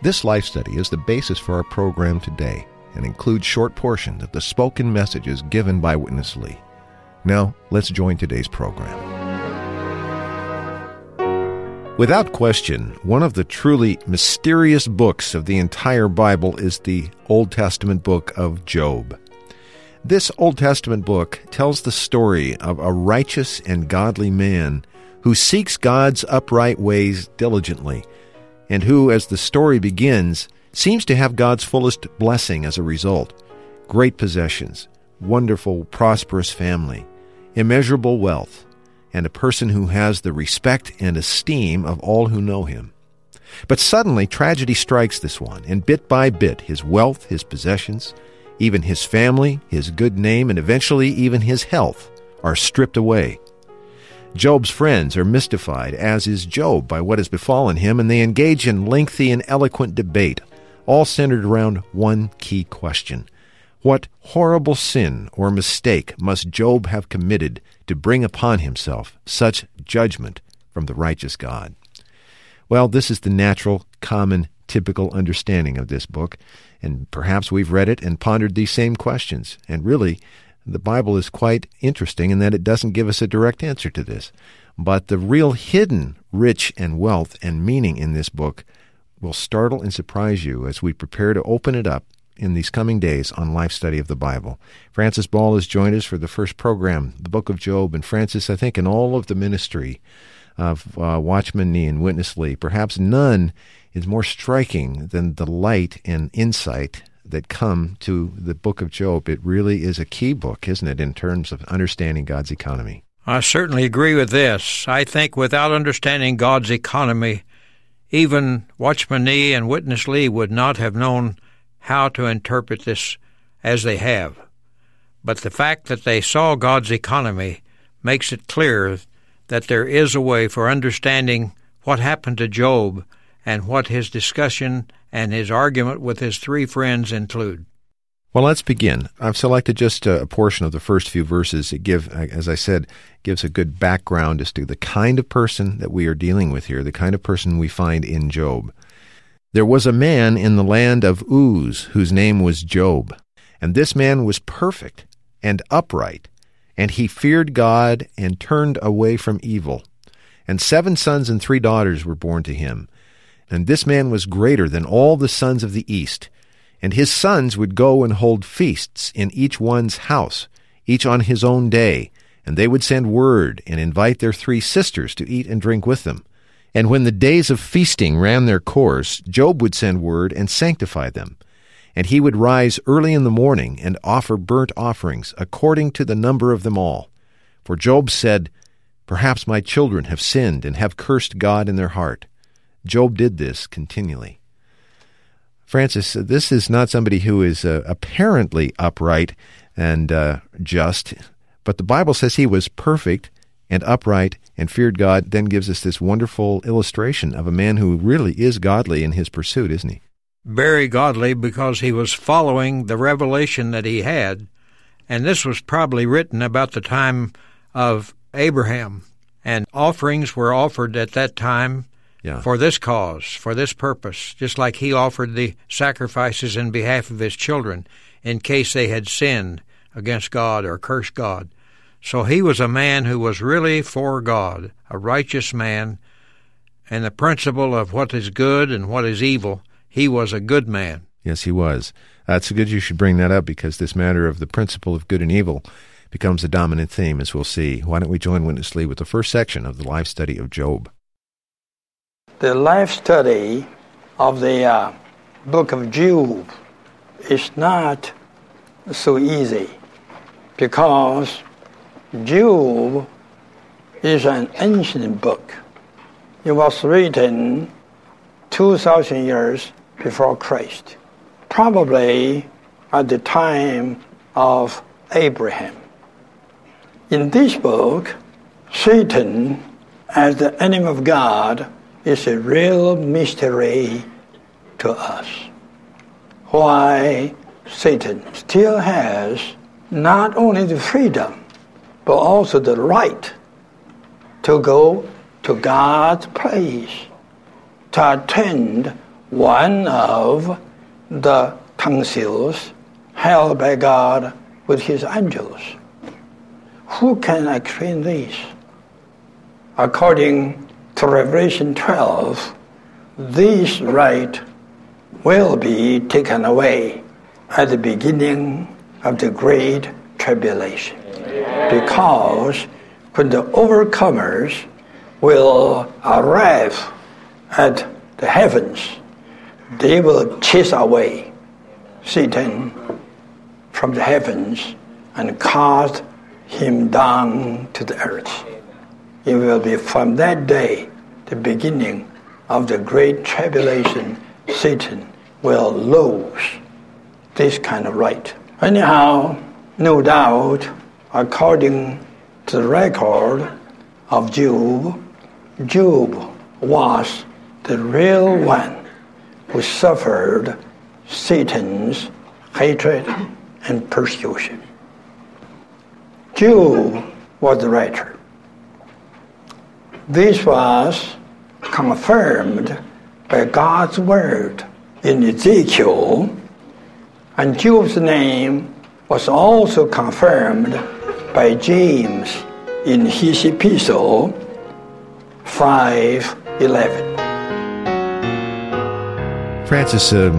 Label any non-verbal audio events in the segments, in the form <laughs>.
This life study is the basis for our program today and includes short portions of the spoken messages given by Witness Lee. Now, let's join today's program. Without question, one of the truly mysterious books of the entire Bible is the Old Testament book of Job. This Old Testament book tells the story of a righteous and godly man who seeks God's upright ways diligently, and who, as the story begins, seems to have God's fullest blessing as a result great possessions, wonderful, prosperous family, immeasurable wealth and a person who has the respect and esteem of all who know him. But suddenly tragedy strikes this one, and bit by bit his wealth, his possessions, even his family, his good name, and eventually even his health are stripped away. Job's friends are mystified, as is Job, by what has befallen him, and they engage in lengthy and eloquent debate, all centered around one key question What horrible sin or mistake must Job have committed to bring upon himself such judgment from the righteous God? Well, this is the natural, common, typical understanding of this book, and perhaps we've read it and pondered these same questions. And really, the Bible is quite interesting in that it doesn't give us a direct answer to this. But the real hidden rich and wealth and meaning in this book will startle and surprise you as we prepare to open it up in these coming days on Life Study of the Bible. Francis Ball has joined us for the first program, the Book of Job. And Francis, I think in all of the ministry of uh, Watchman Nee and Witness Lee, perhaps none is more striking than the light and insight that come to the book of Job. It really is a key book, isn't it, in terms of understanding God's economy? I certainly agree with this. I think without understanding God's economy, even Watchman Nee and Witness Lee would not have known how to interpret this as they have. But the fact that they saw God's economy makes it clear that there is a way for understanding what happened to Job and what his discussion and his argument with his three friends include. Well, let's begin. I've selected just a portion of the first few verses that give, as I said, gives a good background as to the kind of person that we are dealing with here, the kind of person we find in Job. There was a man in the land of Uz whose name was Job, and this man was perfect and upright, and he feared God and turned away from evil. And seven sons and three daughters were born to him. And this man was greater than all the sons of the east. And his sons would go and hold feasts in each one's house, each on his own day, and they would send word and invite their three sisters to eat and drink with them. And when the days of feasting ran their course, Job would send word and sanctify them. And he would rise early in the morning and offer burnt offerings according to the number of them all. For Job said, Perhaps my children have sinned and have cursed God in their heart. Job did this continually. Francis, this is not somebody who is uh, apparently upright and uh, just, but the Bible says he was perfect and upright and feared God, then gives us this wonderful illustration of a man who really is godly in his pursuit, isn't he? Very godly because he was following the revelation that he had. And this was probably written about the time of Abraham. And offerings were offered at that time yeah. for this cause, for this purpose, just like he offered the sacrifices in behalf of his children in case they had sinned against God or cursed God. So he was a man who was really for God, a righteous man, and the principle of what is good and what is evil. He was a good man. Yes, he was. Uh, That's good you should bring that up because this matter of the principle of good and evil becomes a dominant theme, as we'll see. Why don't we join Witness Lee with the first section of the life study of Job? The life study of the uh, book of Job is not so easy because Job is an ancient book. It was written 2,000 years before Christ, probably at the time of Abraham. In this book, Satan, as the enemy of God, is a real mystery to us. Why Satan still has not only the freedom, but also the right to go to God's place to attend one of the councils held by God with his angels. Who can explain this? According to Revelation 12, this right will be taken away at the beginning of the great tribulation. Because when the overcomers will arrive at the heavens, they will chase away Satan from the heavens and cast him down to the earth. It will be from that day, the beginning of the great tribulation, Satan will lose this kind of right. Anyhow, no doubt, according to the record of Job, Job was the real one who suffered Satan's hatred and persecution. Job was the writer. This was confirmed by God's word in Ezekiel, and Job's name was also confirmed by James in his epistle 5:11. Francis, uh,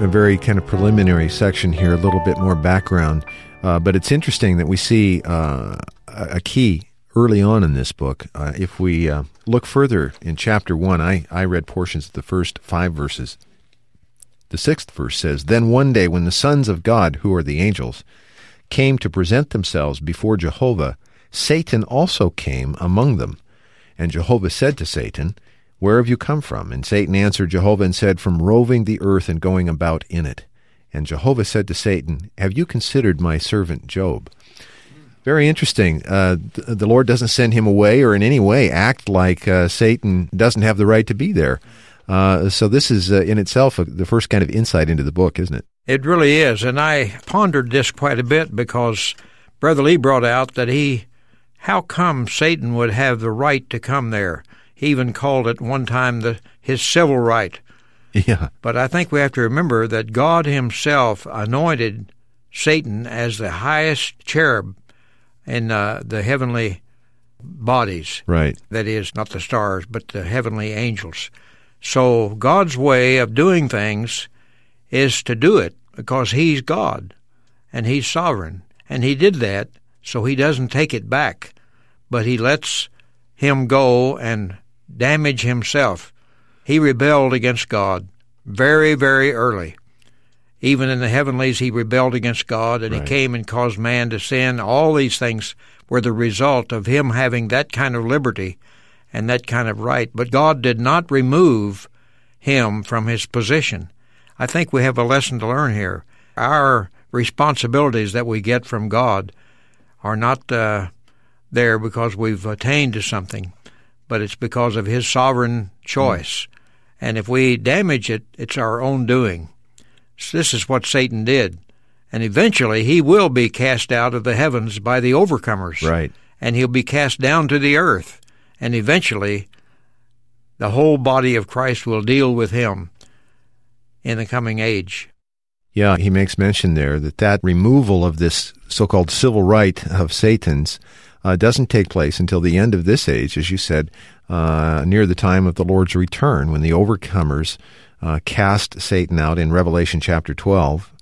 a very kind of preliminary section here, a little bit more background, uh, but it's interesting that we see uh, a key early on in this book. Uh, if we uh, look further in chapter 1, I, I read portions of the first five verses. The sixth verse says, Then one day when the sons of God, who are the angels, came to present themselves before Jehovah, Satan also came among them. And Jehovah said to Satan, Where have you come from? And Satan answered Jehovah and said, From roving the earth and going about in it. And Jehovah said to Satan, Have you considered my servant Job? Very interesting. Uh, the Lord doesn't send him away or in any way act like uh, Satan doesn't have the right to be there. Uh, so this is uh, in itself the first kind of insight into the book, isn't it? It really is. And I pondered this quite a bit because Brother Lee brought out that he, how come Satan would have the right to come there? He even called it one time the, his civil right. <laughs> Yeah. But I think we have to remember that God Himself anointed Satan as the highest cherub in uh, the heavenly bodies. Right. That is, not the stars, but the heavenly angels. So God's way of doing things is to do it because He's God and He's sovereign. And He did that so He doesn't take it back, but He lets him go and damage himself. He rebelled against God very, very early. Even in the heavenlies, he rebelled against God, and Right. he came and caused man to sin. All these things were the result of him having that kind of liberty and that kind of right. But God did not remove him from his position. I think we have a lesson to learn here. Our responsibilities that we get from God are not uh, there because we've attained to something, but it's because of His sovereign choice. And if we damage it, it's our own doing. This is what Satan did. And eventually he will be cast out of the heavens by the overcomers. Right. And he'll be cast down to the earth. And eventually the whole body of Christ will deal with him in the coming age. Yeah, he makes mention there that that removal of this so-called civil right of Satan's uh, doesn't take place until the end of this age, as you said, uh, near the time of the Lord's return, when the overcomers uh, cast Satan out in Revelation chapter 12.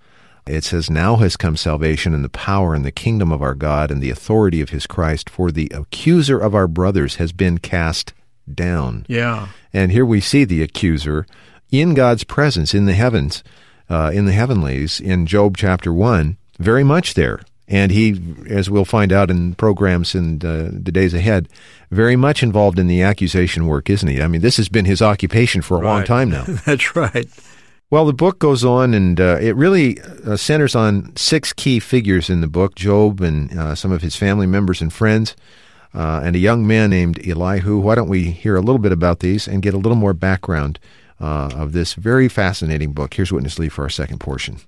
It says, Now has come salvation and the power and the kingdom of our God and the authority of his Christ, for the accuser of our brothers has been cast down. Yeah. And here we see the accuser in God's presence in the heavens, uh, in the heavenlies, in Job chapter 1, very much there. And he, as we'll find out in programs in uh, the days ahead, very much involved in the accusation work, isn't he? I mean, this has been his occupation for a long time now. <laughs> That's right. Well, the book goes on, and uh, it really uh, centers on six key figures in the book Job and uh, some of his family members and friends, uh, and a young man named Elihu. Why don't we hear a little bit about these and get a little more background uh, of this very fascinating book? Here's Witness Lee for our second portion.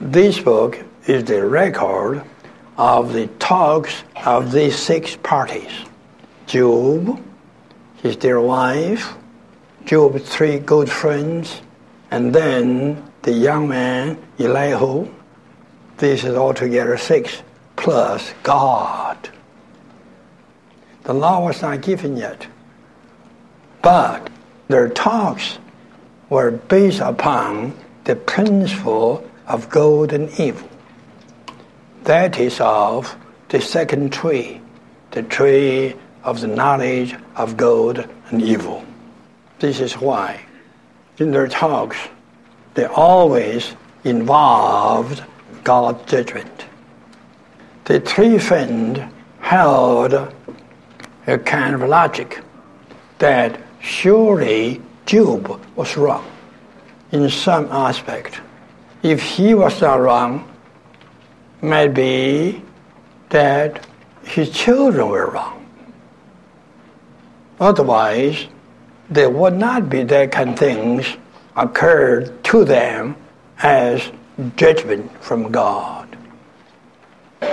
This book is the record of the talks of these six parties Job, his dear wife, Job's three good friends, and then the young man, Elihu. This is altogether six, plus God. The law was not given yet, but their talks were based upon the principle of good and evil. That is of the second tree, the tree of the knowledge of good and evil. This is why in their talks they always involved God's judgment. The three friends held a kind of logic that surely Job was wrong in some aspect. If he was not wrong, might be that his children were wrong. Otherwise, there would not be that kind of things occurred to them as judgment from God.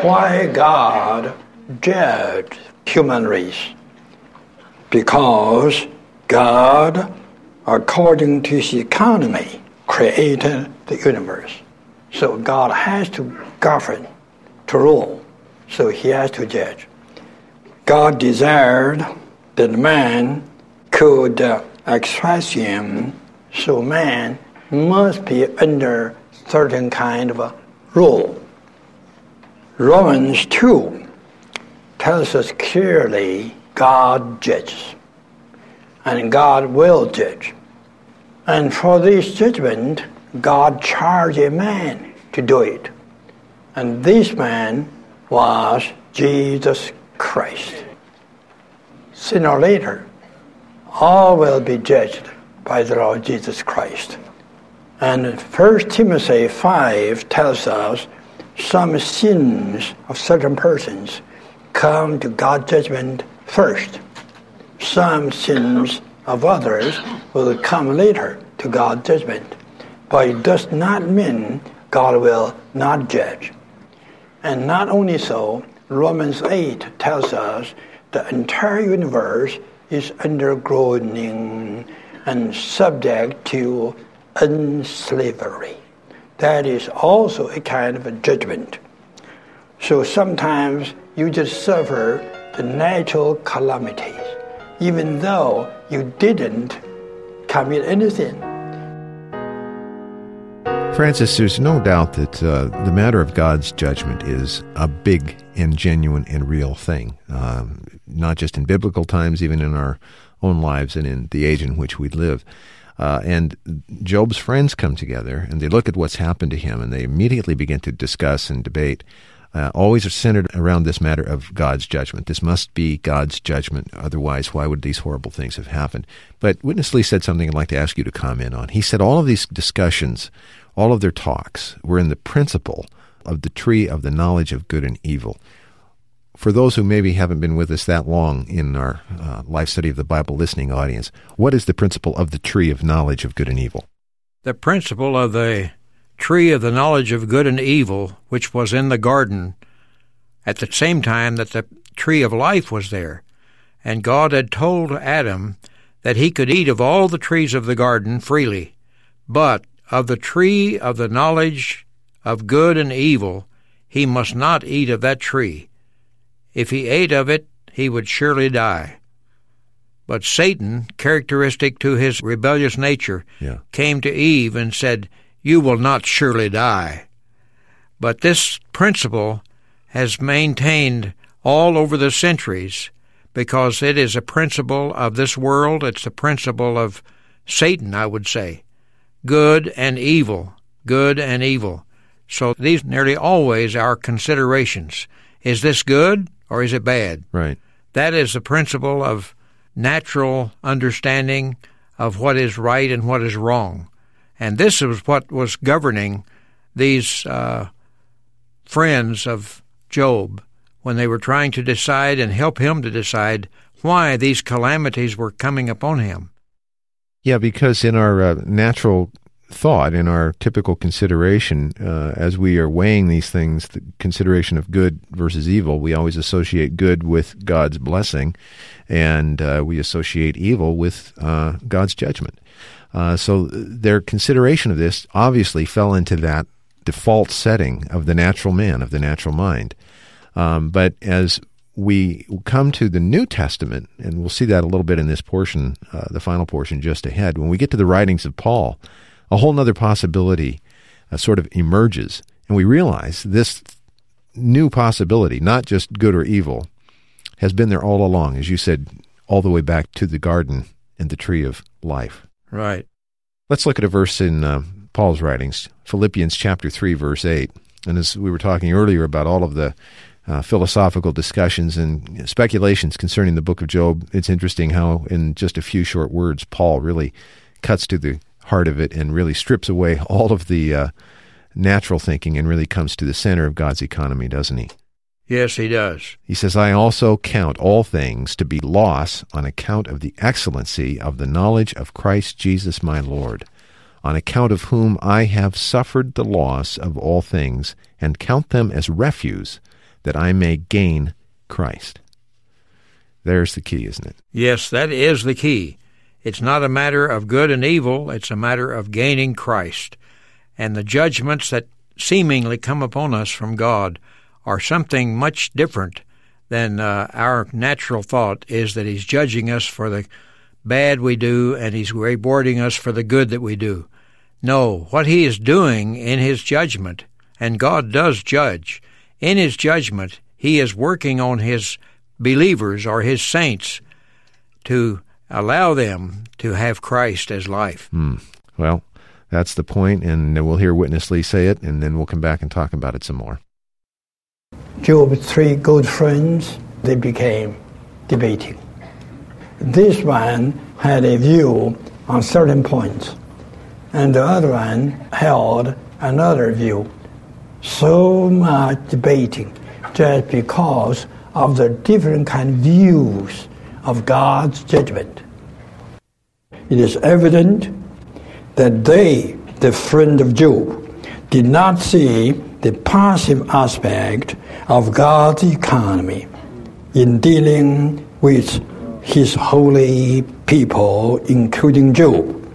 Why God judged human race? Because God, according to his economy, created the universe. So God has to govern, to rule. So he has to judge. God desired that man could uh, express him, so man must be under certain kind of a rule. Romans 2 tells us clearly God judges, and God will judge. And for this judgment, God charged a man to do it. And this man was Jesus Christ. Sooner or later, all will be judged by the Lord Jesus Christ. And 1 Timothy 5 tells us some sins of certain persons come to God's judgment first. Some sins of others will come later to God's judgment. But it does not mean God will not judge. And not only so, Romans 8 tells us the entire universe is undergoing and subject to unslavery. That is also a kind of a judgment. So sometimes you just suffer the natural calamities, even though you didn't commit anything. Francis, there's no doubt that uh, the matter of God's judgment is a big and genuine and real thing, um, not just in biblical times, even in our own lives and in the age in which we live. Uh, and Job's friends come together and they look at what's happened to him and they immediately begin to discuss and debate. Uh, always are centered around this matter of God's judgment. This must be God's judgment. Otherwise, why would these horrible things have happened? But Witness Lee said something I'd like to ask you to comment on. He said all of these discussions all of their talks were in the principle of the tree of the knowledge of good and evil. For those who maybe haven't been with us that long in our uh, life study of the Bible listening audience, what is the principle of the tree of knowledge of good and evil? The principle of the tree of the knowledge of good and evil, which was in the garden at the same time that the tree of life was there. And God had told Adam that he could eat of all the trees of the garden freely, but of the tree of the knowledge of good and evil, he must not eat of that tree. If he ate of it, he would surely die. But Satan, characteristic to his rebellious nature, yeah. came to Eve and said, You will not surely die. But this principle has maintained all over the centuries because it is a principle of this world. It's the principle of Satan, I would say good and evil, good and evil. So these nearly always are considerations. Is this good or is it bad? Right. That is the principle of natural understanding of what is right and what is wrong. And this was what was governing these uh, friends of Job when they were trying to decide and help him to decide why these calamities were coming upon him. Yeah, because in our uh, natural thought, in our typical consideration, uh, as we are weighing these things, the consideration of good versus evil, we always associate good with God's blessing, and uh, we associate evil with uh, God's judgment. Uh, so their consideration of this obviously fell into that default setting of the natural man, of the natural mind. Um, but as we come to the New Testament, and we'll see that a little bit in this portion, uh, the final portion just ahead, when we get to the writings of Paul, a whole other possibility uh, sort of emerges. And we realize this new possibility, not just good or evil, has been there all along, as you said, all the way back to the garden and the tree of life. Right. Let's look at a verse in uh, Paul's writings, Philippians chapter 3, verse 8. And as we were talking earlier about all of the uh, philosophical discussions and speculations concerning the book of Job, it's interesting how, in just a few short words, Paul really cuts to the heart of it and really strips away <laughs> all of the uh, natural thinking and really comes to the center of God's economy, doesn't he? Yes, he does. He says, I also count all things to be loss on account of the excellency of the knowledge of Christ Jesus my Lord, on account of whom I have suffered the loss of all things, and count them as refuse, that I may gain Christ. There's the key, isn't it? Yes, that is the key. It's not a matter of good and evil, it's a matter of gaining Christ. And the judgments that seemingly come upon us from God are something much different than uh, our natural thought is that He's judging us for the bad we do and He's rewarding us for the good that we do. No, what He is doing in His judgment, and God does judge, in His judgment, He is working on His believers or His saints to allow them to have Christ as life. Hmm. Well, that's the point, and we'll hear Witness Lee say it, and then we'll come back and talk about it some more. Job's three good friends, they became debating. This one had a view on certain points, and the other one held another view. So much debating just because of the different kind of views of God's judgment. It is evident that they, the friend of Job, did not see the passive aspect of God's economy in dealing with his holy people, including Job.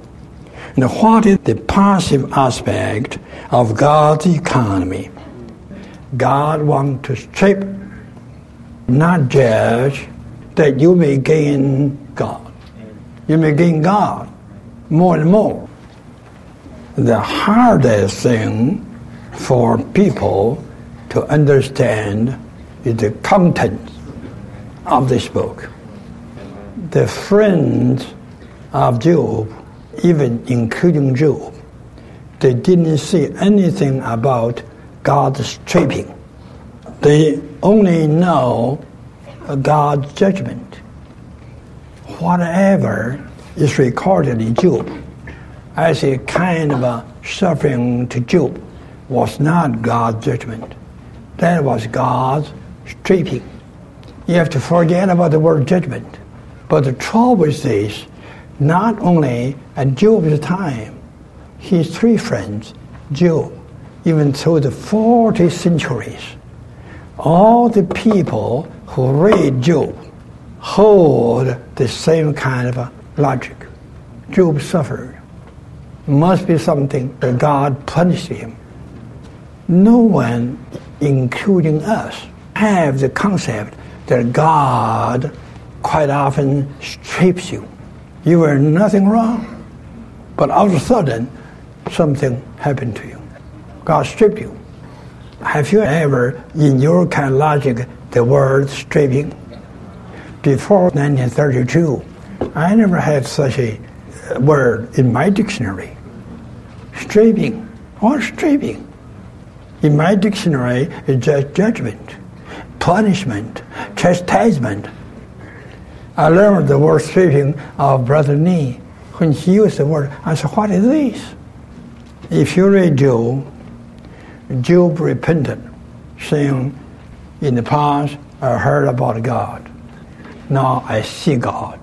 And what is the passive aspect of God's economy? God wants to shape, not judge, that you may gain God. You may gain God more and more. The hardest thing for people to understand is the content of this book. The friends of Job, even including Job, they didn't see anything about God's stripping. They only know God's judgment. Whatever is recorded in Job as a kind of a suffering to Job was not God's judgment. That was God's stripping. You have to forget about the word judgment. But the trouble is this, not only at Job's time, his three friends, Job, even through the 40 centuries, all the people who read Job hold the same kind of logic. Job suffered. Must be something that God punished him. No one, including us, have the concept that God quite often strips you. You were nothing wrong, but all of a sudden, something happened to you. God stripped you. Have you ever, in your kind of logic, the word stripping. Before 1932, I never had such a uh, word in my dictionary. Stripping. What stripping? In my dictionary, it's just judgment, punishment, chastisement. I learned the word speaking of Brother Nee. When he used the word, I said, What is this? If you read Job, Job repented, saying, In the past, I heard about God. Now I see God.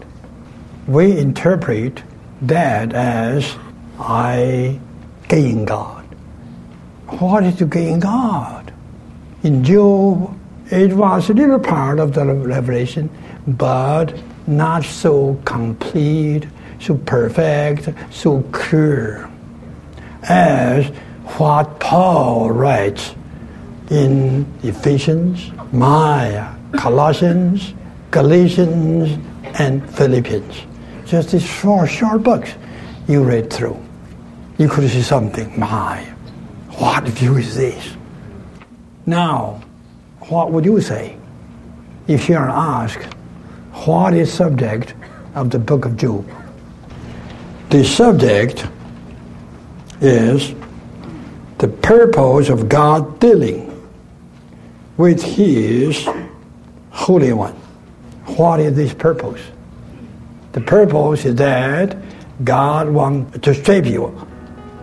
We interpret that as I gain God. What is to gain God? In Job, it was a little part of the revelation, but not so complete, so perfect, so clear as what Paul writes in Ephesians, Maya, Colossians, Galatians, and Philippians. Just these four short books you read through. You could see something. My, what view is this? Now, what would you say if you are asked what is subject of the book of Job? The subject is the purpose of God dealing with His Holy One. What is this purpose? The purpose is that God wants to save you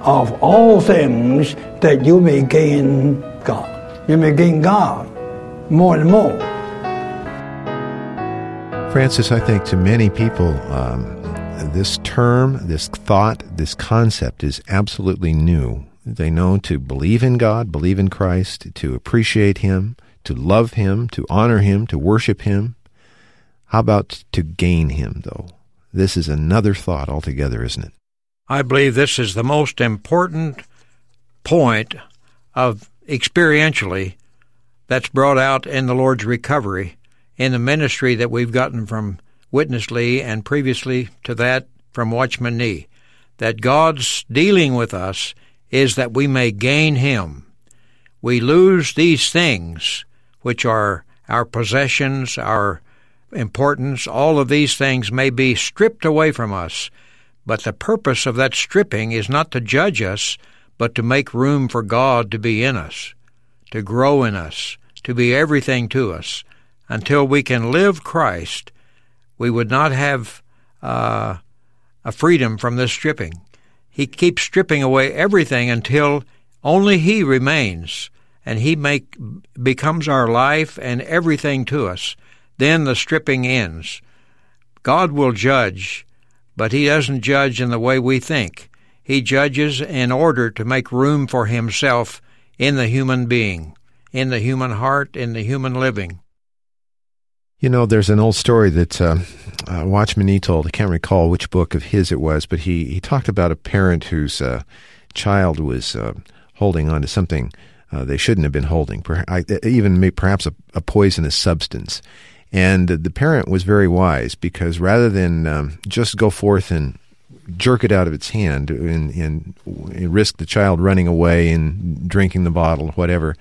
of all things that you may gain God. You may gain God more and more. Francis, I think to many people, um, this term, this thought, this concept is absolutely new. They know to believe in God, believe in Christ, to appreciate Him, to love Him, to honor Him, to worship Him. How about to gain Him, though? This is another thought altogether, isn't it? I believe this is the most important point of experientially that's brought out in the Lord's recovery in the ministry that we've gotten from Witness Lee and previously to that from Watchman Nee. That God's dealing with us is that we may gain Him. We lose these things, which are our possessions, our importance, all of these things may be stripped away from us. But the purpose of that stripping is not to judge us, but to make room for God to be in us, to grow in us, to be everything to us. Until we can live Christ, we would not have uh, a freedom from this stripping. He keeps stripping away everything until only He remains, and He make becomes our life and everything to us. Then the stripping ends. God will judge, but He doesn't judge in the way we think. He judges in order to make room for Himself in the human being, in the human heart, in the human living. You know, there's an old story that uh, uh, Watchman Nee told. I can't recall which book of his it was, but he, he talked about a parent whose uh, child was uh, holding on to something uh, they shouldn't have been holding, even perhaps a, a, poisonous substance. And the parent was very wise because rather than um, just go forth and jerk it out of its hand and, and, and risk the child running away and drinking the bottle, whatever,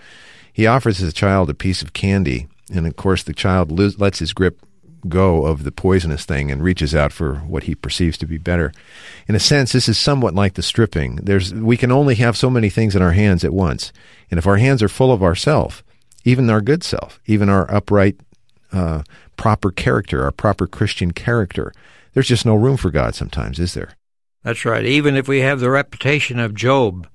he offers his child a piece of candy and of course, the child lets his grip go of the poisonous thing and reaches out for what he perceives to be better. In a sense, this is somewhat like the stripping. There's, we can only have so many things in our hands at once. And if our hands are full of ourself, even our good self, even our upright, uh, proper character, our proper Christian character, there's just no room for God sometimes, is there? That's right. Even if we have the reputation of Job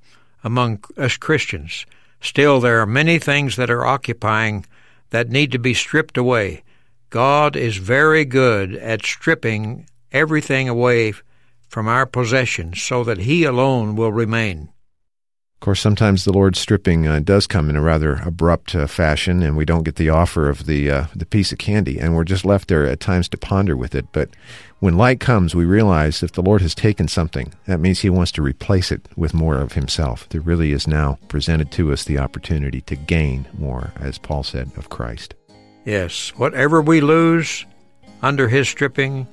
among us Christians, still there are many things that are occupying that need to be stripped away. God is very good at stripping everything away from our possessions so that He alone will remain. Of course, sometimes the Lord's stripping uh, does come in a rather abrupt uh, fashion, and we don't get the offer of the uh, the piece of candy, and we're just left there at times to ponder with it. But when light comes, we realize if the Lord has taken something, that means He wants to replace it with more of Himself. There really is now presented to us the opportunity to gain more, as Paul said, of Christ. Yes, whatever we lose under His stripping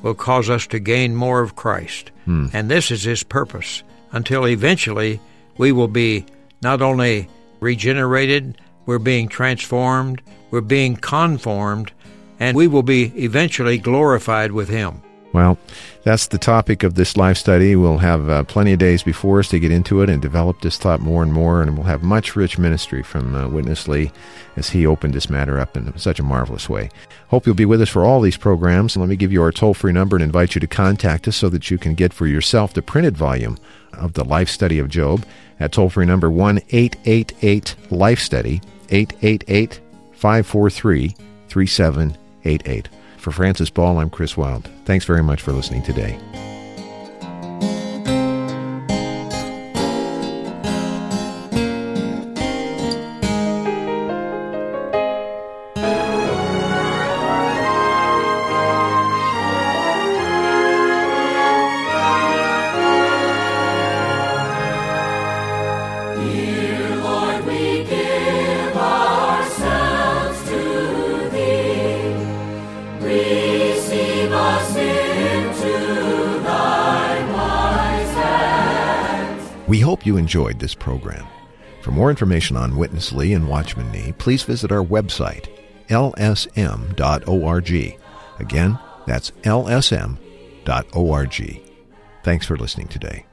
will cause us to gain more of Christ. Hmm. And this is His purpose until eventually we will be not only regenerated, we're being transformed, we're being conformed, and we will be eventually glorified with Him. Well, that's the topic of this life study. We'll have uh, plenty of days before us to get into it and develop this thought more and more, and we'll have much rich ministry from uh, Witness Lee as he opened this matter up in such a marvelous way. Hope you'll be with us for all these programs. Let me give you our toll free number and invite you to contact us so that you can get for yourself the printed volume of the life study of Job at toll free number 1 888 Life Study, 888 543 3788. For Francis Ball, I'm Chris Wild. Thanks very much for listening today. Enjoyed this program. For more information on Witness Lee and Watchman Nee, please visit our website, lsm.org. Again, that's lsm.org. Thanks for listening today.